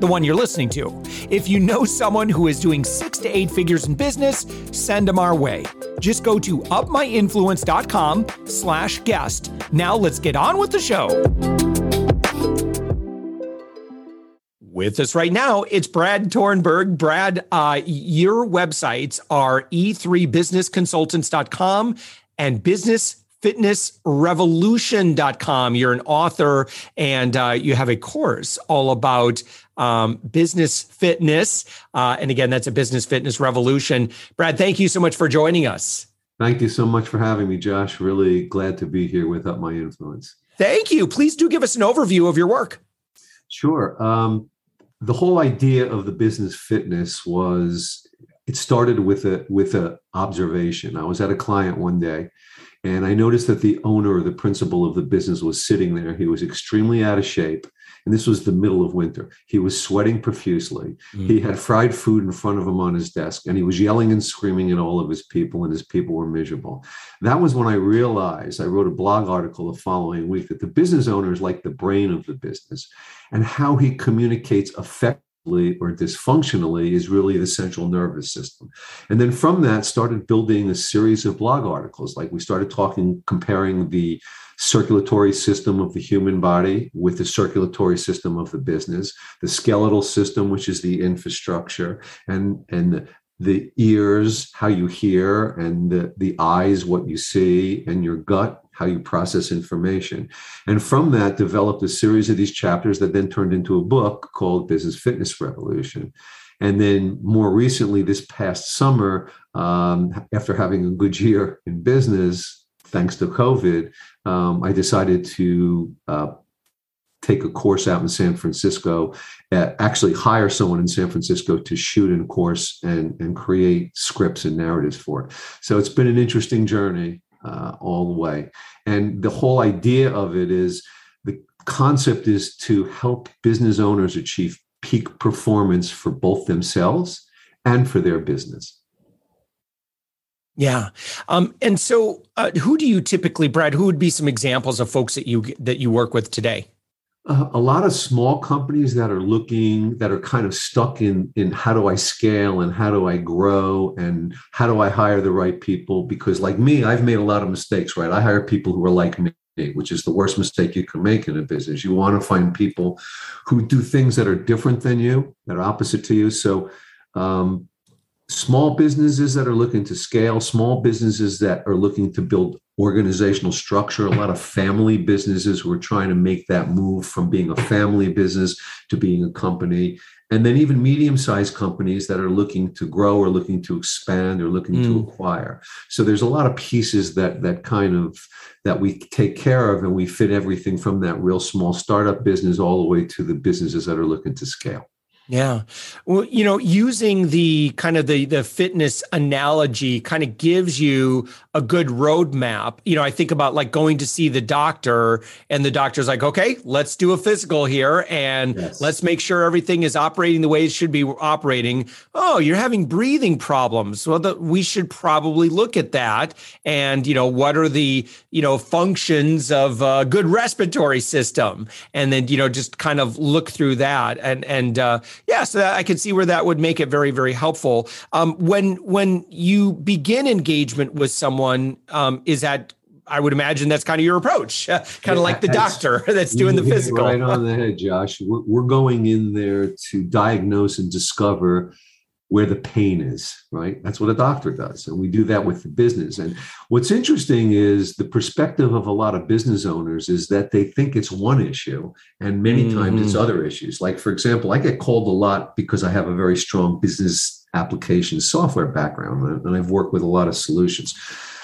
the one you're listening to. If you know someone who is doing six to eight figures in business, send them our way. Just go to upmyinfluence.com slash guest. Now let's get on with the show. With us right now, it's Brad Tornberg. Brad, uh, your websites are e3businessconsultants.com and businessfitnessrevolution.com. You're an author and uh, you have a course all about um, business fitness. Uh, and again, that's a business fitness revolution. Brad, thank you so much for joining us. Thank you so much for having me, Josh. Really glad to be here with Up My Influence. Thank you. Please do give us an overview of your work. Sure. Um, the whole idea of the business fitness was it started with a with a observation. I was at a client one day and I noticed that the owner or the principal of the business was sitting there. He was extremely out of shape. And this was the middle of winter. He was sweating profusely. Mm. He had fried food in front of him on his desk, and he was yelling and screaming at all of his people, and his people were miserable. That was when I realized I wrote a blog article the following week that the business owner is like the brain of the business, and how he communicates effectively or dysfunctionally is really the central nervous system. And then from that, started building a series of blog articles. Like we started talking, comparing the circulatory system of the human body with the circulatory system of the business, the skeletal system, which is the infrastructure, and and the ears, how you hear, and the, the eyes, what you see, and your gut, how you process information. And from that, developed a series of these chapters that then turned into a book called Business Fitness Revolution. And then more recently, this past summer, um, after having a good year in business, thanks to COVID, um, I decided to uh, take a course out in San Francisco, uh, actually hire someone in San Francisco to shoot a course and, and create scripts and narratives for it. So it's been an interesting journey uh, all the way. And the whole idea of it is the concept is to help business owners achieve peak performance for both themselves and for their business. Yeah, um, and so uh, who do you typically, Brad? Who would be some examples of folks that you that you work with today? Uh, a lot of small companies that are looking that are kind of stuck in in how do I scale and how do I grow and how do I hire the right people? Because like me I've made a lot of mistakes right? I hire people who are like me which is the worst mistake you can make in a business. You want to find people who do things that are different than you that are opposite to you. So um, small businesses that are looking to scale, small businesses that are looking to build organizational structure, a lot of family businesses who are trying to make that move from being a family business to being a company. And then even medium-sized companies that are looking to grow or looking to expand or looking mm. to acquire. So there's a lot of pieces that that kind of that we take care of and we fit everything from that real small startup business all the way to the businesses that are looking to scale. Yeah. Well, you know, using the kind of the the fitness analogy kind of gives you a good roadmap. You know, I think about like going to see the doctor and the doctor's like, "Okay, let's do a physical here and yes. let's make sure everything is operating the way it should be operating." Oh, you're having breathing problems. Well, the, we should probably look at that and, you know, what are the, you know, functions of a good respiratory system and then, you know, just kind of look through that and and uh yeah, so I can see where that would make it very, very helpful. Um, when when you begin engagement with someone, um, is that I would imagine that's kind of your approach, uh, kind of like the doctor that's doing the physical. Right on the head, Josh. We're, we're going in there to diagnose and discover where the pain is, right? That's what a doctor does. And we do that with the business. And what's interesting is the perspective of a lot of business owners is that they think it's one issue and many mm-hmm. times it's other issues. Like, for example, I get called a lot because I have a very strong business application software background and I've worked with a lot of solutions.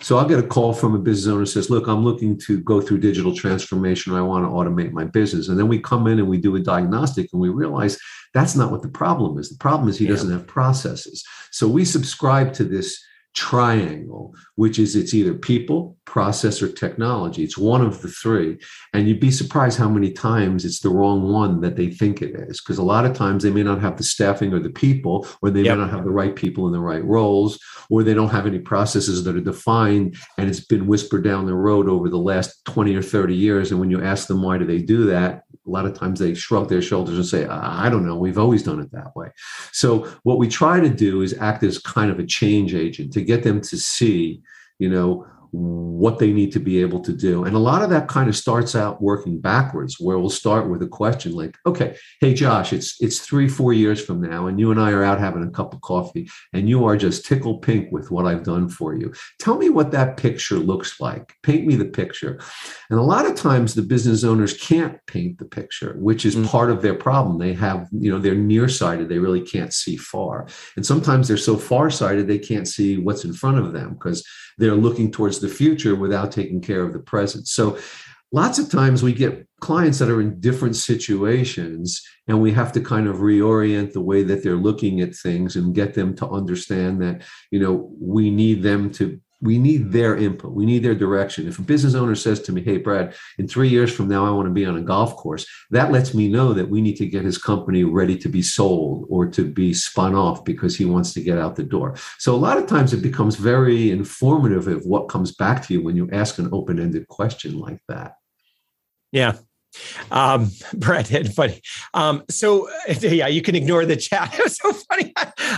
So I'll get a call from a business owner says, "Look, I'm looking to go through digital transformation. I want to automate my business." And then we come in and we do a diagnostic, and we realize that's not what the problem is. The problem is he yeah. doesn't have processes. So we subscribe to this triangle, which is it's either people, process, or technology. It's one of the three. And you'd be surprised how many times it's the wrong one that they think it is. Because a lot of times they may not have the staffing or the people, or they yep. may not have the right people in the right roles, or they don't have any processes that are defined. And it's been whispered down the road over the last 20 or 30 years. And when you ask them why do they do that, a lot of times they shrug their shoulders and say, I don't know, we've always done it that way. So what we try to do is act as kind of a change agent to get them to see, you know, what they need to be able to do. And a lot of that kind of starts out working backwards, where we'll start with a question like, okay, hey Josh, it's it's three, four years from now, and you and I are out having a cup of coffee, and you are just tickle pink with what I've done for you. Tell me what that picture looks like. Paint me the picture. And a lot of times the business owners can't paint the picture, which is mm-hmm. part of their problem. They have, you know, they're nearsighted, they really can't see far. And sometimes they're so far-sighted they can't see what's in front of them because they're looking towards the future without taking care of the present. So lots of times we get clients that are in different situations and we have to kind of reorient the way that they're looking at things and get them to understand that you know we need them to we need their input. We need their direction. If a business owner says to me hey brad in three years from now i want to be on a golf course that lets me know that we need to get his company ready to be sold or to be spun off because he wants to get out the door. So a lot of times it becomes very informative of what comes back to you when you ask an open-ended question like that. Yeah um, Brett, funny. Um, so yeah, you can ignore the chat. It was so funny.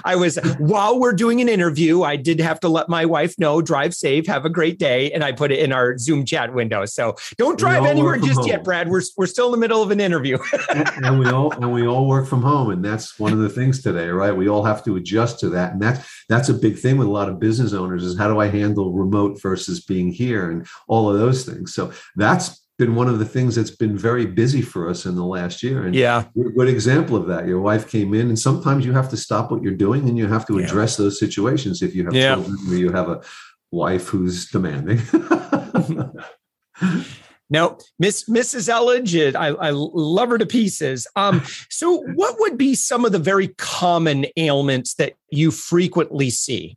I, was while we're doing an interview, I did have to let my wife know, drive safe, have a great day, and I put it in our Zoom chat window. So don't drive anywhere just home. yet, Brad. We're we're still in the middle of an interview. and, and we all and we all work from home, and that's one of the things today, right? We all have to adjust to that, and that's that's a big thing with a lot of business owners is how do I handle remote versus being here, and all of those things. So that's been one of the things that's been very busy for us in the last year. And yeah, good example of that. Your wife came in, and sometimes you have to stop what you're doing and you have to address yeah. those situations if you have yeah. children or you have a wife who's demanding. No, Miss Mrs. Elledge, I, I love her to pieces. Um, so, what would be some of the very common ailments that you frequently see?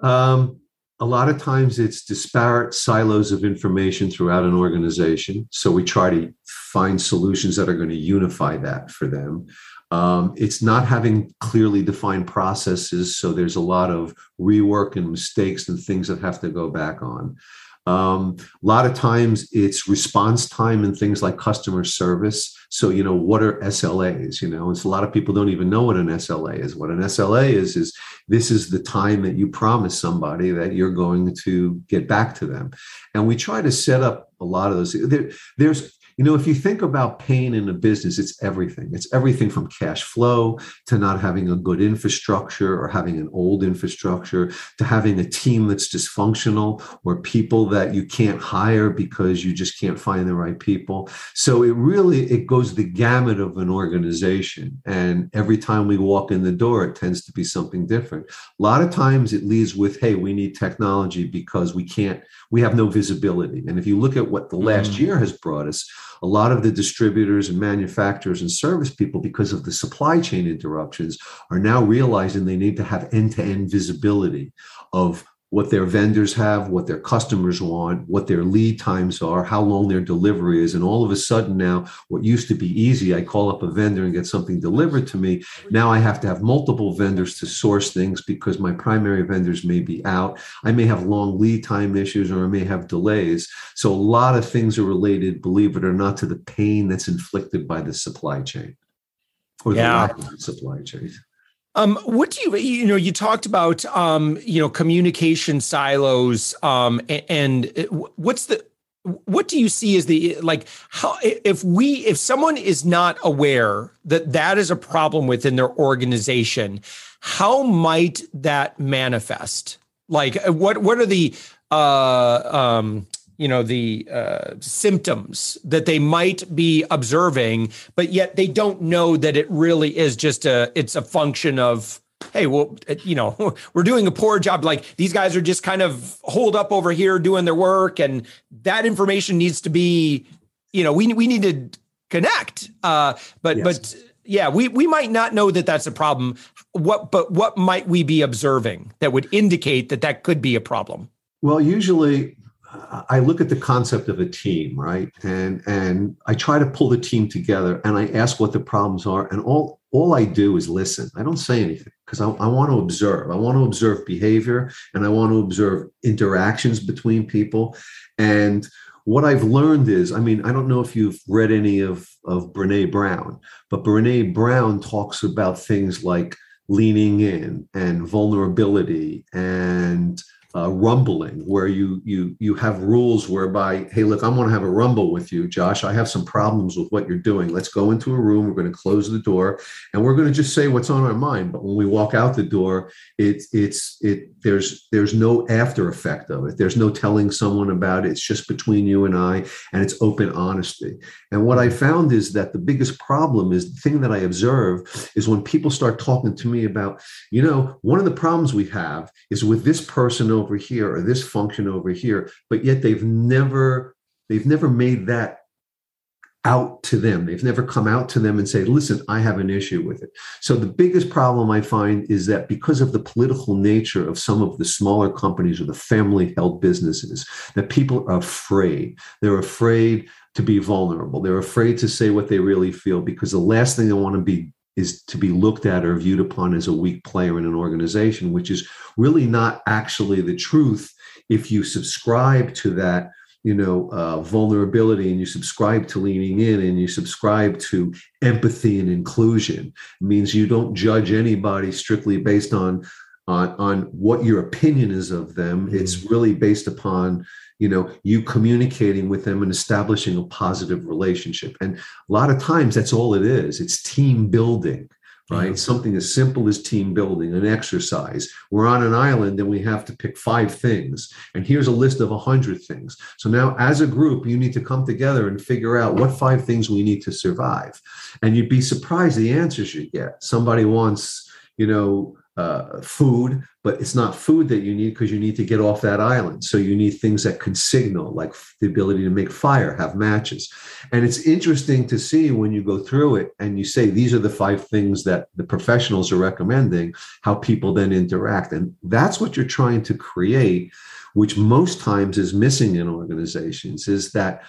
Um, a lot of times it's disparate silos of information throughout an organization. So we try to find solutions that are going to unify that for them. Um, it's not having clearly defined processes. So there's a lot of rework and mistakes and things that have to go back on. Um, a lot of times it's response time and things like customer service. So, you know, what are SLAs? You know, it's a lot of people don't even know what an SLA is. What an SLA is, is this is the time that you promise somebody that you're going to get back to them. And we try to set up a lot of those. There, there's you know, if you think about pain in a business, it's everything. It's everything from cash flow to not having a good infrastructure or having an old infrastructure to having a team that's dysfunctional or people that you can't hire because you just can't find the right people. So it really it goes the gamut of an organization. And every time we walk in the door, it tends to be something different. A lot of times it leads with, hey, we need technology because we can't, we have no visibility. And if you look at what the last mm. year has brought us, a lot of the distributors and manufacturers and service people, because of the supply chain interruptions, are now realizing they need to have end to end visibility of what their vendors have, what their customers want, what their lead times are, how long their delivery is. And all of a sudden now, what used to be easy, I call up a vendor and get something delivered to me. Now I have to have multiple vendors to source things because my primary vendors may be out. I may have long lead time issues or I may have delays. So a lot of things are related, believe it or not, to the pain that's inflicted by the supply chain or yeah. the lack of the supply chain. Um, what do you you know you talked about um, you know communication silos um, and, and what's the what do you see as the like how if we if someone is not aware that that is a problem within their organization how might that manifest? Like what what are the uh um you know the uh, symptoms that they might be observing but yet they don't know that it really is just a it's a function of hey, well, you know, we're doing a poor job. Like these guys are just kind of holed up over here doing their work, and that information needs to be, you know, we we need to connect. Uh, but yes. but yeah, we we might not know that that's a problem. What but what might we be observing that would indicate that that could be a problem? Well, usually I look at the concept of a team, right? And and I try to pull the team together and I ask what the problems are. And all all I do is listen. I don't say anything because I, I want to observe. I want to observe behavior and I want to observe interactions between people. And what I've learned is, I mean, I don't know if you've read any of, of Brene Brown, but Brene Brown talks about things like leaning in and vulnerability and uh, rumbling where you you you have rules whereby hey look i want to have a rumble with you josh. I have some problems with what you're doing. Let's go into a room. We're going to close the door and we're going to just say what's on our mind. But when we walk out the door it's it's it there's there's no after effect of it. There's no telling someone about it. It's just between you and i and it's open honesty. And what i found is that the biggest problem is the thing that i observe is when people start talking to me about you know one of the problems we have is with this person over here or this function over here but yet they've never they've never made that out to them. They've never come out to them and say listen i have an issue with it. So the biggest problem i find is that because of the political nature of some of the smaller companies or the family held businesses that people are afraid. They're afraid to be vulnerable. They're afraid to say what they really feel because the last thing they want to be is to be looked at or viewed upon as a weak player in an organization, which is really not actually the truth if you subscribe to that you know uh, vulnerability and you subscribe to leaning in and you subscribe to empathy and inclusion it means you don't judge anybody strictly based on on on what your opinion is of them mm-hmm. it's really based upon you know you communicating with them and establishing a positive relationship. And a lot of times that's all it is. It's team building right? Mm-hmm. something as simple as team building an exercise. We're on an island and we have to pick five things and here's a list of a hundred things. So now as a group you need to come together and figure out what five things we need to survive. And you'd be surprised the answers you get. Somebody wants you know uh, food, but it's not food that you need because you need to get off that island. So you need things that can signal, like the ability to make fire, have matches. And it's interesting to see when you go through it and you say, these are the five things that the professionals are recommending, how people then interact. And that's what you're trying to create, which most times is missing in organizations, is that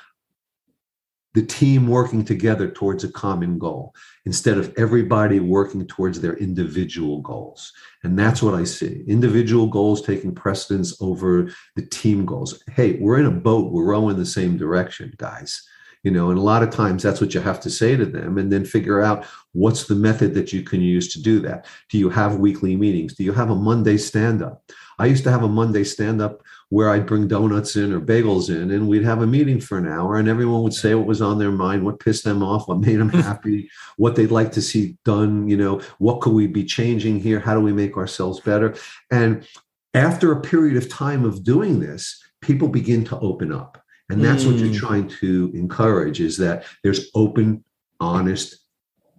the team working together towards a common goal instead of everybody working towards their individual goals. And that's what I see individual goals taking precedence over the team goals. Hey, we're in a boat, we're rowing the same direction, guys. You know, and a lot of times that's what you have to say to them, and then figure out what's the method that you can use to do that. Do you have weekly meetings? Do you have a Monday stand up? I used to have a Monday stand up where I'd bring donuts in or bagels in, and we'd have a meeting for an hour, and everyone would say what was on their mind, what pissed them off, what made them happy, what they'd like to see done. You know, what could we be changing here? How do we make ourselves better? And after a period of time of doing this, people begin to open up. And that's mm. what you're mm. trying to encourage is that there's open, honest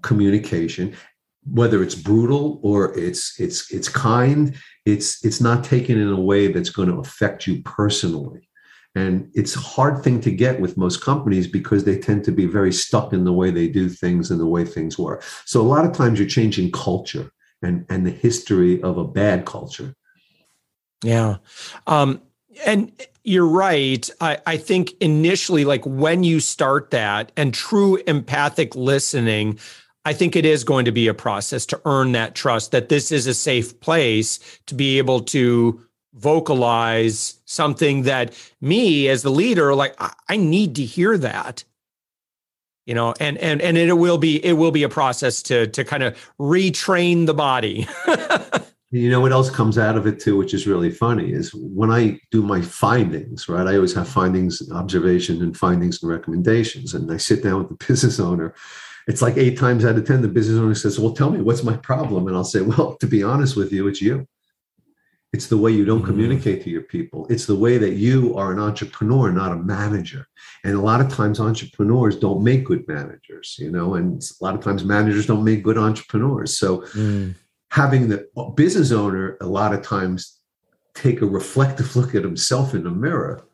communication whether it's brutal or it's it's it's kind it's it's not taken in a way that's going to affect you personally. And it's a hard thing to get with most companies because they tend to be very stuck in the way they do things and the way things work so a lot of times you're changing culture and and the history of a bad culture. Yeah. Um and you're right. I, I think initially like when you start that and true empathic listening I think it is going to be a process to earn that trust that this is a safe place to be able to vocalize something that me as the leader, like I, need to hear that. You know, and and and it will be it will be a process to to kind of retrain the body. you know what else comes out of it too, which is really funny, is when I do my findings, right? I always have findings, observation, and findings and recommendations. And I sit down with the business owner it's like eight times out of 10, the business owner says, Well, tell me, what's my problem? And I'll say, Well, to be honest with you, it's you. It's the way you don't mm-hmm. communicate to your people. It's the way that you are an entrepreneur, not a manager. And a lot of times entrepreneurs don't make good managers, you know, and a lot of times managers don't make good entrepreneurs. So mm. having the business owner a lot of times take a reflective look at himself in the mirror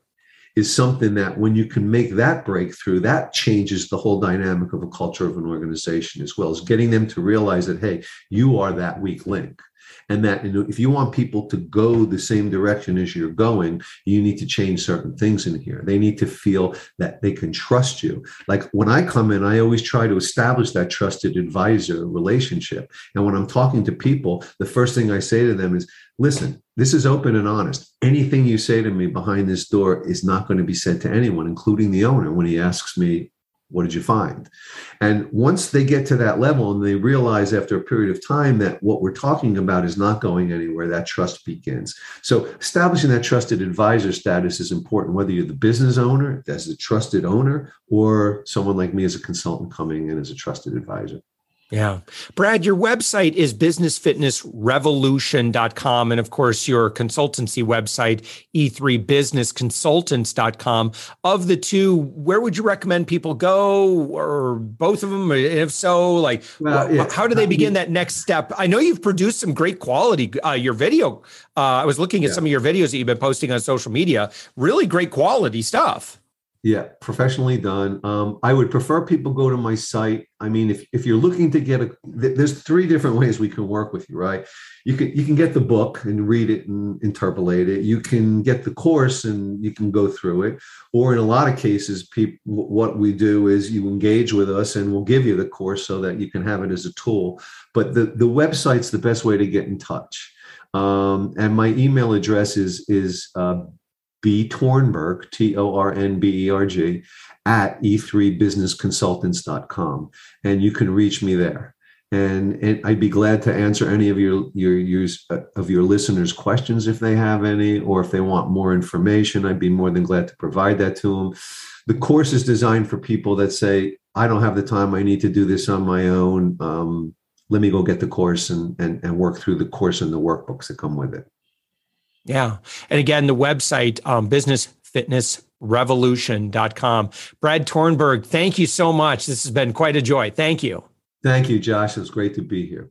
is something that when you can make that breakthrough, that changes the whole dynamic of a culture of an organization as well as getting them to realize that, hey, you are that weak link and that if you want people to go the same direction as you're going you need to change certain things in here. They need to feel that they can trust you. Like when i come in i always try to establish that trusted advisor relationship. And when i'm talking to people the first thing i say to them is listen this is open and honest. Anything you say to me behind this door is not going to be said to anyone including the owner when he asks me what did you find? And once they get to that level and they realize after a period of time that what we're talking about is not going anywhere, that trust begins. So establishing that trusted advisor status is important, whether you're the business owner, as a trusted owner, or someone like me as a consultant coming in as a trusted advisor. Yeah. Brad, your website is businessfitnessrevolution.com. And of course, your consultancy website, e3businessconsultants.com. Of the two, where would you recommend people go or both of them? If so, like, well, yeah. how do they begin that next step? I know you've produced some great quality, uh, your video. Uh, I was looking at yeah. some of your videos that you've been posting on social media, really great quality stuff. Yeah, professionally done. Um, I would prefer people go to my site. I mean, if, if you're looking to get a, there's three different ways we can work with you, right? You can you can get the book and read it and interpolate it. You can get the course and you can go through it. Or in a lot of cases, people what we do is you engage with us and we'll give you the course so that you can have it as a tool. But the the website's the best way to get in touch. Um, and my email address is is uh, B Tornberg, T O R N B E R G, at e3businessconsultants.com. And you can reach me there. And, and I'd be glad to answer any of your, your, your of your listeners' questions if they have any, or if they want more information, I'd be more than glad to provide that to them. The course is designed for people that say, I don't have the time, I need to do this on my own. Um, let me go get the course and, and, and work through the course and the workbooks that come with it. Yeah. And again, the website, um, businessfitnessrevolution.com. Brad Tornberg, thank you so much. This has been quite a joy. Thank you. Thank you, Josh. It was great to be here.